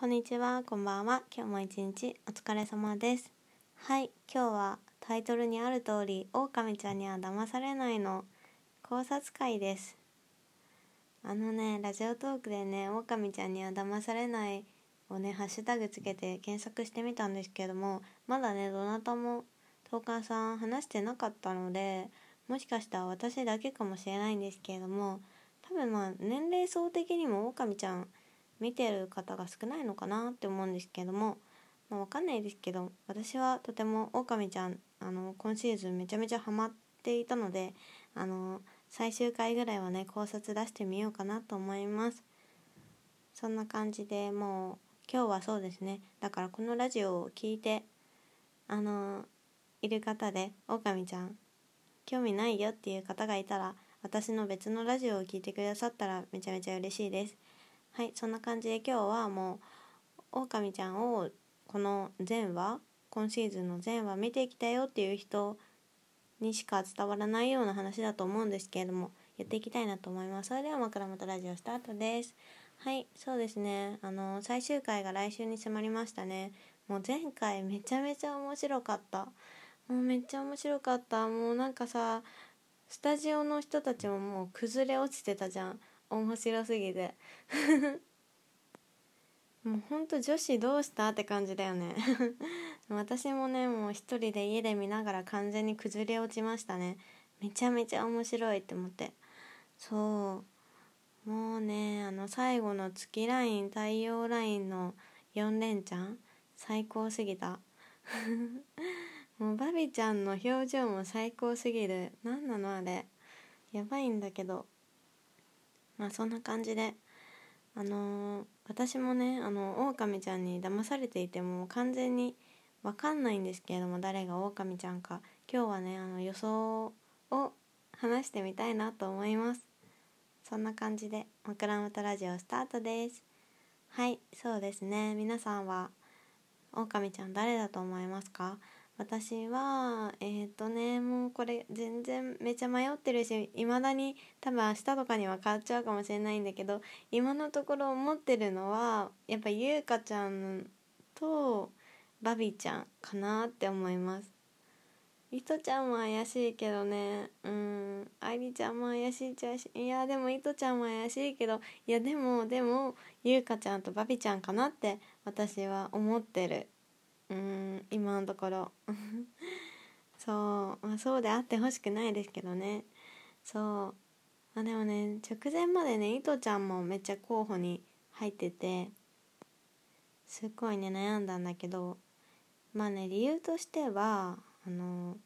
こんにちは、こんばんは。今日も一日お疲れ様です。はい、今日はタイトルにある通り、狼ちゃんには騙されないの考察会です。あのね、ラジオトークでね、狼ちゃんには騙されないをね、ハッシュタグつけて検索してみたんですけども、まだね、どなたもトーカーさん話してなかったので、もしかしたら私だけかもしれないんですけれども、多分まあ年齢層的にも狼ちゃん見てる方が少ないのかなって思うんですけども、まあ、わかんないですけど私はとても狼ちゃんあの今シーズンめちゃめちゃハマっていたのであの最終回ぐらいはね考察出してみようかなと思います。そんな感じでもう今日はそうですね。だからこのラジオを聞いてあのいる方で狼ちゃん興味ないよっていう方がいたら私の別のラジオを聞いてくださったらめちゃめちゃ嬉しいです。はいそんな感じで今日はもう狼ちゃんをこの全話今シーズンの全話見てきたよっていう人にしか伝わらないような話だと思うんですけれどもやっていきたいなと思います。それでは枕元ラジオスタートです。はいそうですね。あの最終回が来週に迫りましたね。もう前回めちゃめちゃ面白かった。もうめっちゃ面白かった。もうなんかさスタジオの人たちももう崩れ落ちてたじゃん。面白すぎて。もうほんと女子どうしたって感じだよね。私もねもう一人で家で見ながら完全に崩れ落ちましたね。めちゃめちゃ面白いって思って。そう。もうねあの最後の月ライン太陽ラインの4連チャン最高すぎた。もうバビちゃんの表情も最高すぎる。何なのあれ。やばいんだけど。まあそんな感じで。あのー、私もねあの狼ちゃんに騙されていても完全に分かんないんですけれども誰が狼ちゃんか。今日はねあの予想を話してみたいなと思います。そんな感じで枕元ラジオスタートです。はいそうですね。皆さんは狼ちゃん誰だと思いますか？私はえっ、ー、とねもうこれ全然めちゃ迷ってるしいまだに多分明日とかには変わっちゃうかもしれないんだけど今のところ思ってるのはやっぱ優香ちゃんとバビちゃんかなって思います。いとちゃんも怪しいけどね。うん愛梨ちゃんも怪しいちゃしいやでもいとちゃんも怪しいけどいやでもでも優香ちゃんとバビちゃんかなって私は思ってる。うん今のところ。そう、まあ、そうであってほしくないですけどね。そう。あでもね直前までねいとちゃんもめっちゃ候補に入っててすっごいね悩んだんだけどまあね理由としてはあの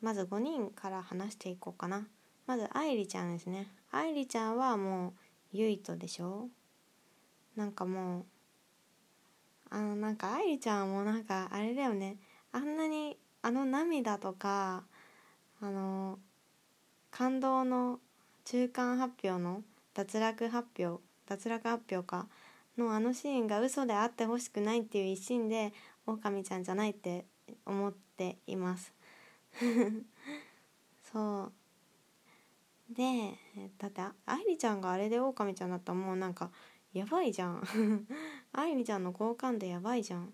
まず5人から話していこうかな。まず愛梨ちゃんですね。愛梨ちゃんはもうゆいとでしょ。なんかもうあのなんか愛梨ちゃんもなんかあれだよね。あんなにあの涙とかあの感動の中間発表の脱落発表脱落発表かのあのシーンが嘘であってほしくないっていう一心で狼ちゃんじゃないって思っています。そう。でだって愛梨ちゃんがあれで狼ちゃんだったらもうなんかやばいじゃん。愛梨ちゃんの好感度やばいじゃん。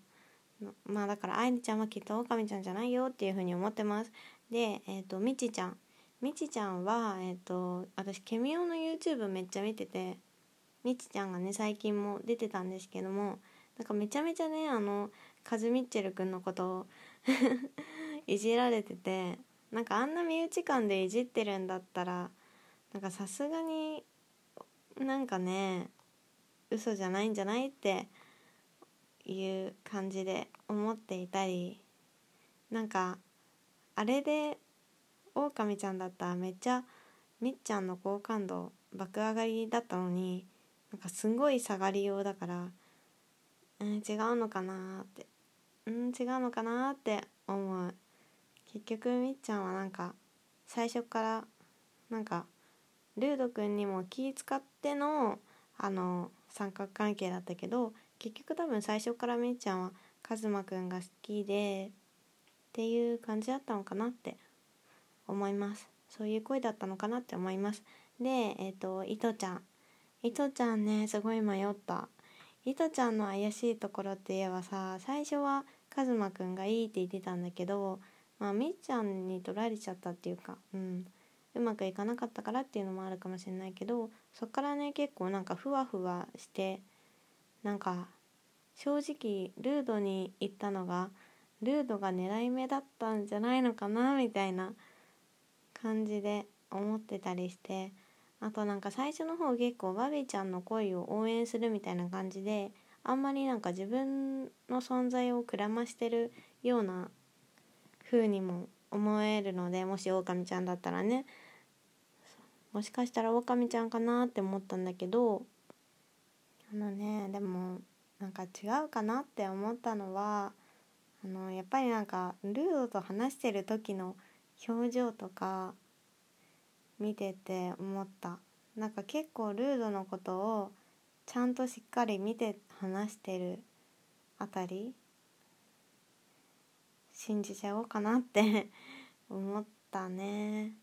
まあだから愛梨ちゃんはきっと狼ちゃんじゃないよっていうふうに思ってます。でえっ、ー、とみちちゃん。みちちゃんはえっ、ー、と私ケミオの YouTube めっちゃ見ててみちちゃんがね最近も出てたんですけどもなんかめちゃめちゃねあのカズ・ミッチェル君のことを いじられててなんかあんな身内感でいじってるんだったらなんかさすがになんかね嘘じゃないんじゃない？っていう感じで思っていたりなんかあれでオオカミちゃんだったらめっちゃみっちゃんの好感度爆上がりだったのになんかすんごい下がりようだからうん違うのかなってうん違うのかなって思う。結局みっちゃんはなんか最初からなんかルードくんにも気使ってのあの三角関係だったけど結局多分最初からみっちゃんはカズマくんが好きでっていう感じだったのかなって思います。そういう声だったのかなって思います。でえっ、ー、といとちゃん。いとちゃんねすごい迷った。いとちゃんの怪しいところって言えばさ最初はカズマくんがいいって言ってたんだけどまあみっちゃんに取られちゃったっていうかうん。うまくいかなかったからっていうのもあるかもしれないけどそっからね結構なんかふわふわしてなんか正直ルードに行ったのがルードが狙い目だったんじゃないのかなみたいな感じで思ってたりしてあとなんか最初の方結構バビーちゃんの恋を応援するみたいな感じであんまりなんか自分の存在をくらましてるような風にも思えるのでもしオオカミちゃんだったらね。もしかしたらオオカミちゃんかなって思ったんだけどあのねでもなんか違うかなって思ったのはあのやっぱりなんかルードと話してる時の表情とか見てて思った。なんか結構ルードのことをちゃんとしっかり見て話してるあたり信じちゃおうかなって 思ったね。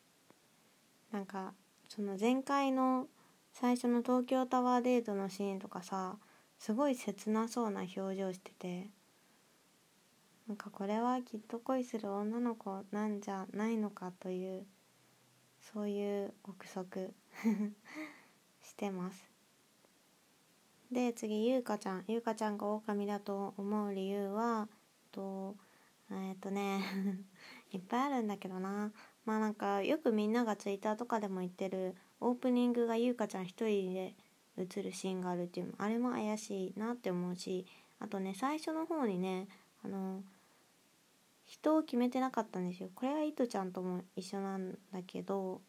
なんかその前回の最初の東京タワーデートのシーンとかさすごい切なそうな表情しててなんかこれはきっと恋する女の子なんじゃないのかというそういう憶測 してます。で次ゆうかちゃん。ゆうかちゃんが狼だと思う理由はとえっとね いっぱいあるんだけどな。まあなんかよくみんながツイッターとかでも言ってるオープニングがゆうかちゃん一人で映るシーンがあるっていうのあれも怪しいなって思うしあとね最初の方にねあの人を決めてなかったんですよ。これはいとちゃんとも一緒なんだけど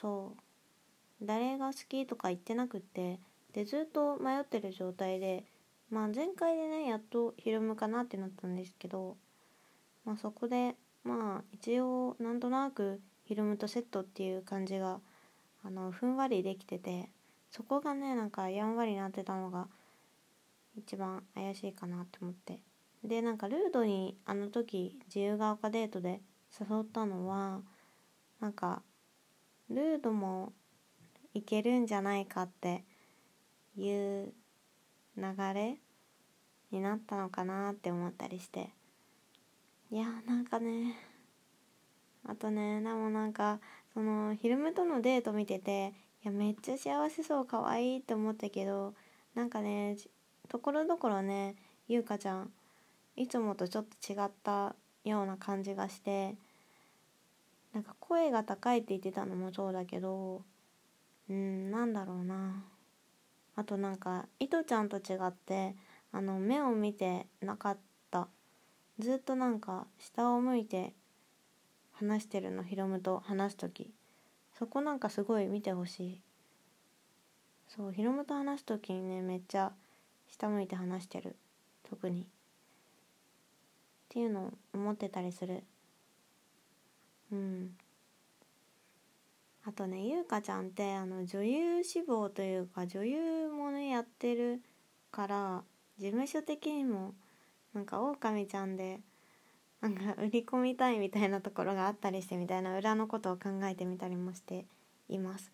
そう誰が好きとか言ってなくってでずっと迷ってる状態でまあ前回でねやっとヒロムかなってなったんですけどまあそこでまあ一応なんとなくヒロムとセットっていう感じがあのふんわりできててそこがねなんかやんわりなってたのが一番怪しいかなって思って。でなんかルードにあの時自由が丘デートで誘ったのはなんかルードもいけるんじゃないかっていう流れになったのかなって思ったりして。いやなんかねあとねでもなんかそのヒルムとのデート見てていやめっちゃ幸せそう可愛いって思ったけどなんかねところどころねゆうかちゃんいつもとちょっと違ったような感じがしてなんか声が高いって言ってたのもそうだけどうんなんだろうな。あとなんかいとちゃんと違ってあの目を見てなかったずっとなんか下を向いて話してるのヒロムと話す時。そこなんかすごい見てほしい。そうヒロムと話す時にねめっちゃ下向いて話してる。特に。っていうのを思ってたりする。うん。あとねゆうかちゃんってあの女優志望というか女優もねやってるから事務所的にもなんかオオカミちゃんでなんか売り込みたいみたいなところがあったりしてみたいな裏のことを考えてみたりもしています。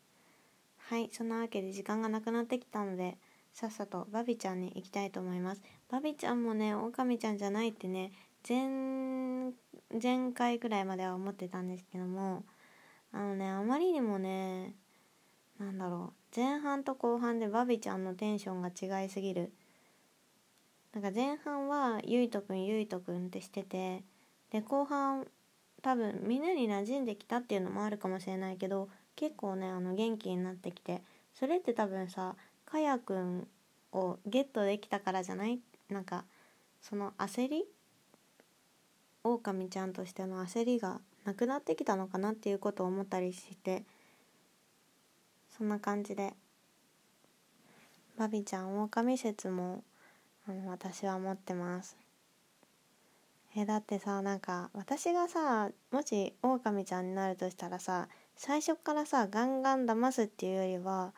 はいそんなわけで時間がなくなってきたのでさっさとバビちゃんに行きたいと思います。バビちゃんもねオオカミちゃんじゃないってね前前回ぐらいまでは思ってたんですけどもあのねあまりにもねなんだろう前半と後半でバビちゃんのテンションが違いすぎるなんか前半はゆいとくんゆいとくんってしててで後半多分みんなに馴染んできたっていうのもあるかもしれないけど結構ねあの元気になってきてそれって多分さかやくんをゲットできたからじゃない？なんかその焦り？オオカミちゃんとしての焦りがなくなってきたのかなっていうことを思ったりしてそんな感じでバビちゃんオオカミ説もあの私は持ってます。えだってさなんか私がさもしオオカミちゃんになるとしたらさ最初からさガンガン騙すっていうよりは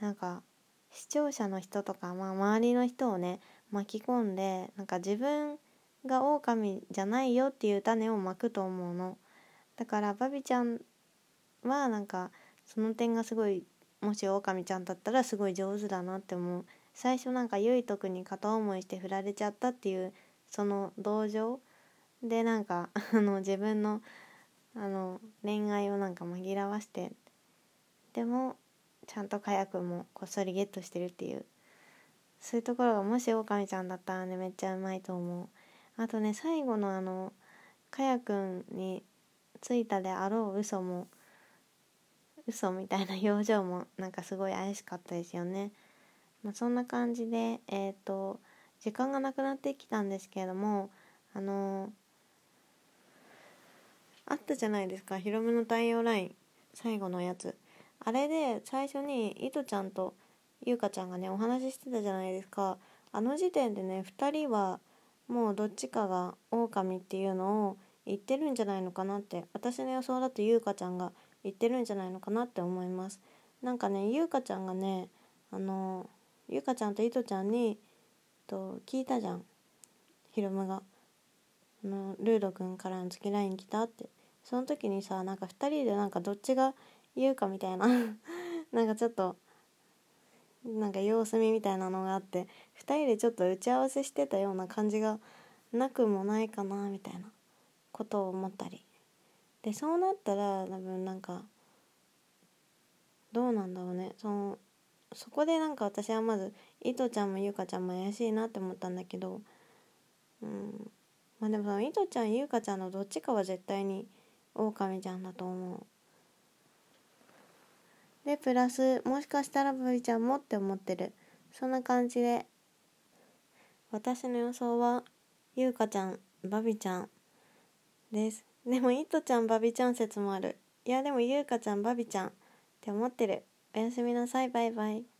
なんか視聴者の人とか、まあ、周りの人をね巻き込んでなんか自分が狼じゃないよっていう種をまくと思うの。だからバビちゃんはなんかその点がすごいもし狼ちゃんだったらすごい上手だなって思う。最初なんかゆいとくんに片思いして振られちゃったっていうその同情でなんか あの自分のあの恋愛をなんか紛らわしてでもちゃんとかやくんもこっそりゲットしてるっていうそういうところがもしオオカミちゃんだったらねめっちゃうまいと思うあとね最後のあのかやくんについたであろう嘘も嘘みたいな表情もなんかすごい怪しかったですよね。まあ、そんな感じでえっ、ー、と時間がなくなってきたんですけれどもあのあったじゃないですかヒロムの太陽ライン最後のやつ。あれで最初にいとちゃんとゆうかちゃんがねお話ししてたじゃないですか。あの時点でね2人はもうどっちかが狼っていうのを言ってるんじゃないのかなって私の予想だとゆうかちゃんが言ってるんじゃないのかなって思います。なんかねゆうかちゃんがねあのゆかちゃんといとちゃんにと聞いたじゃん。ひろむが。あのルードくんからの月ライン来たって。その時にさなんか2人でなんかどっちが言うかみたいな。なんかちょっとなんか様子見みたいなのがあって2人でちょっと打ち合わせしてたような感じがなくもないかなみたいな。ことを思ったり。でそうなったら多分なんかどうなんだろうね。そのそこでなんか私はまずいとちゃんもゆかちゃんも怪しいなって思ったんだけどうん。まあでもそのいとちゃんゆかちゃんのどっちかは絶対にオオカミちゃんだと思う。でプラスもしかしたらバビちゃんもって思ってる。そんな感じで私の予想はゆうかちゃんバビちゃんです。でもいとちゃんバビちゃん説もある。いやでもゆうかちゃんバビちゃんって思ってる。おやすみなさい。バイバイ。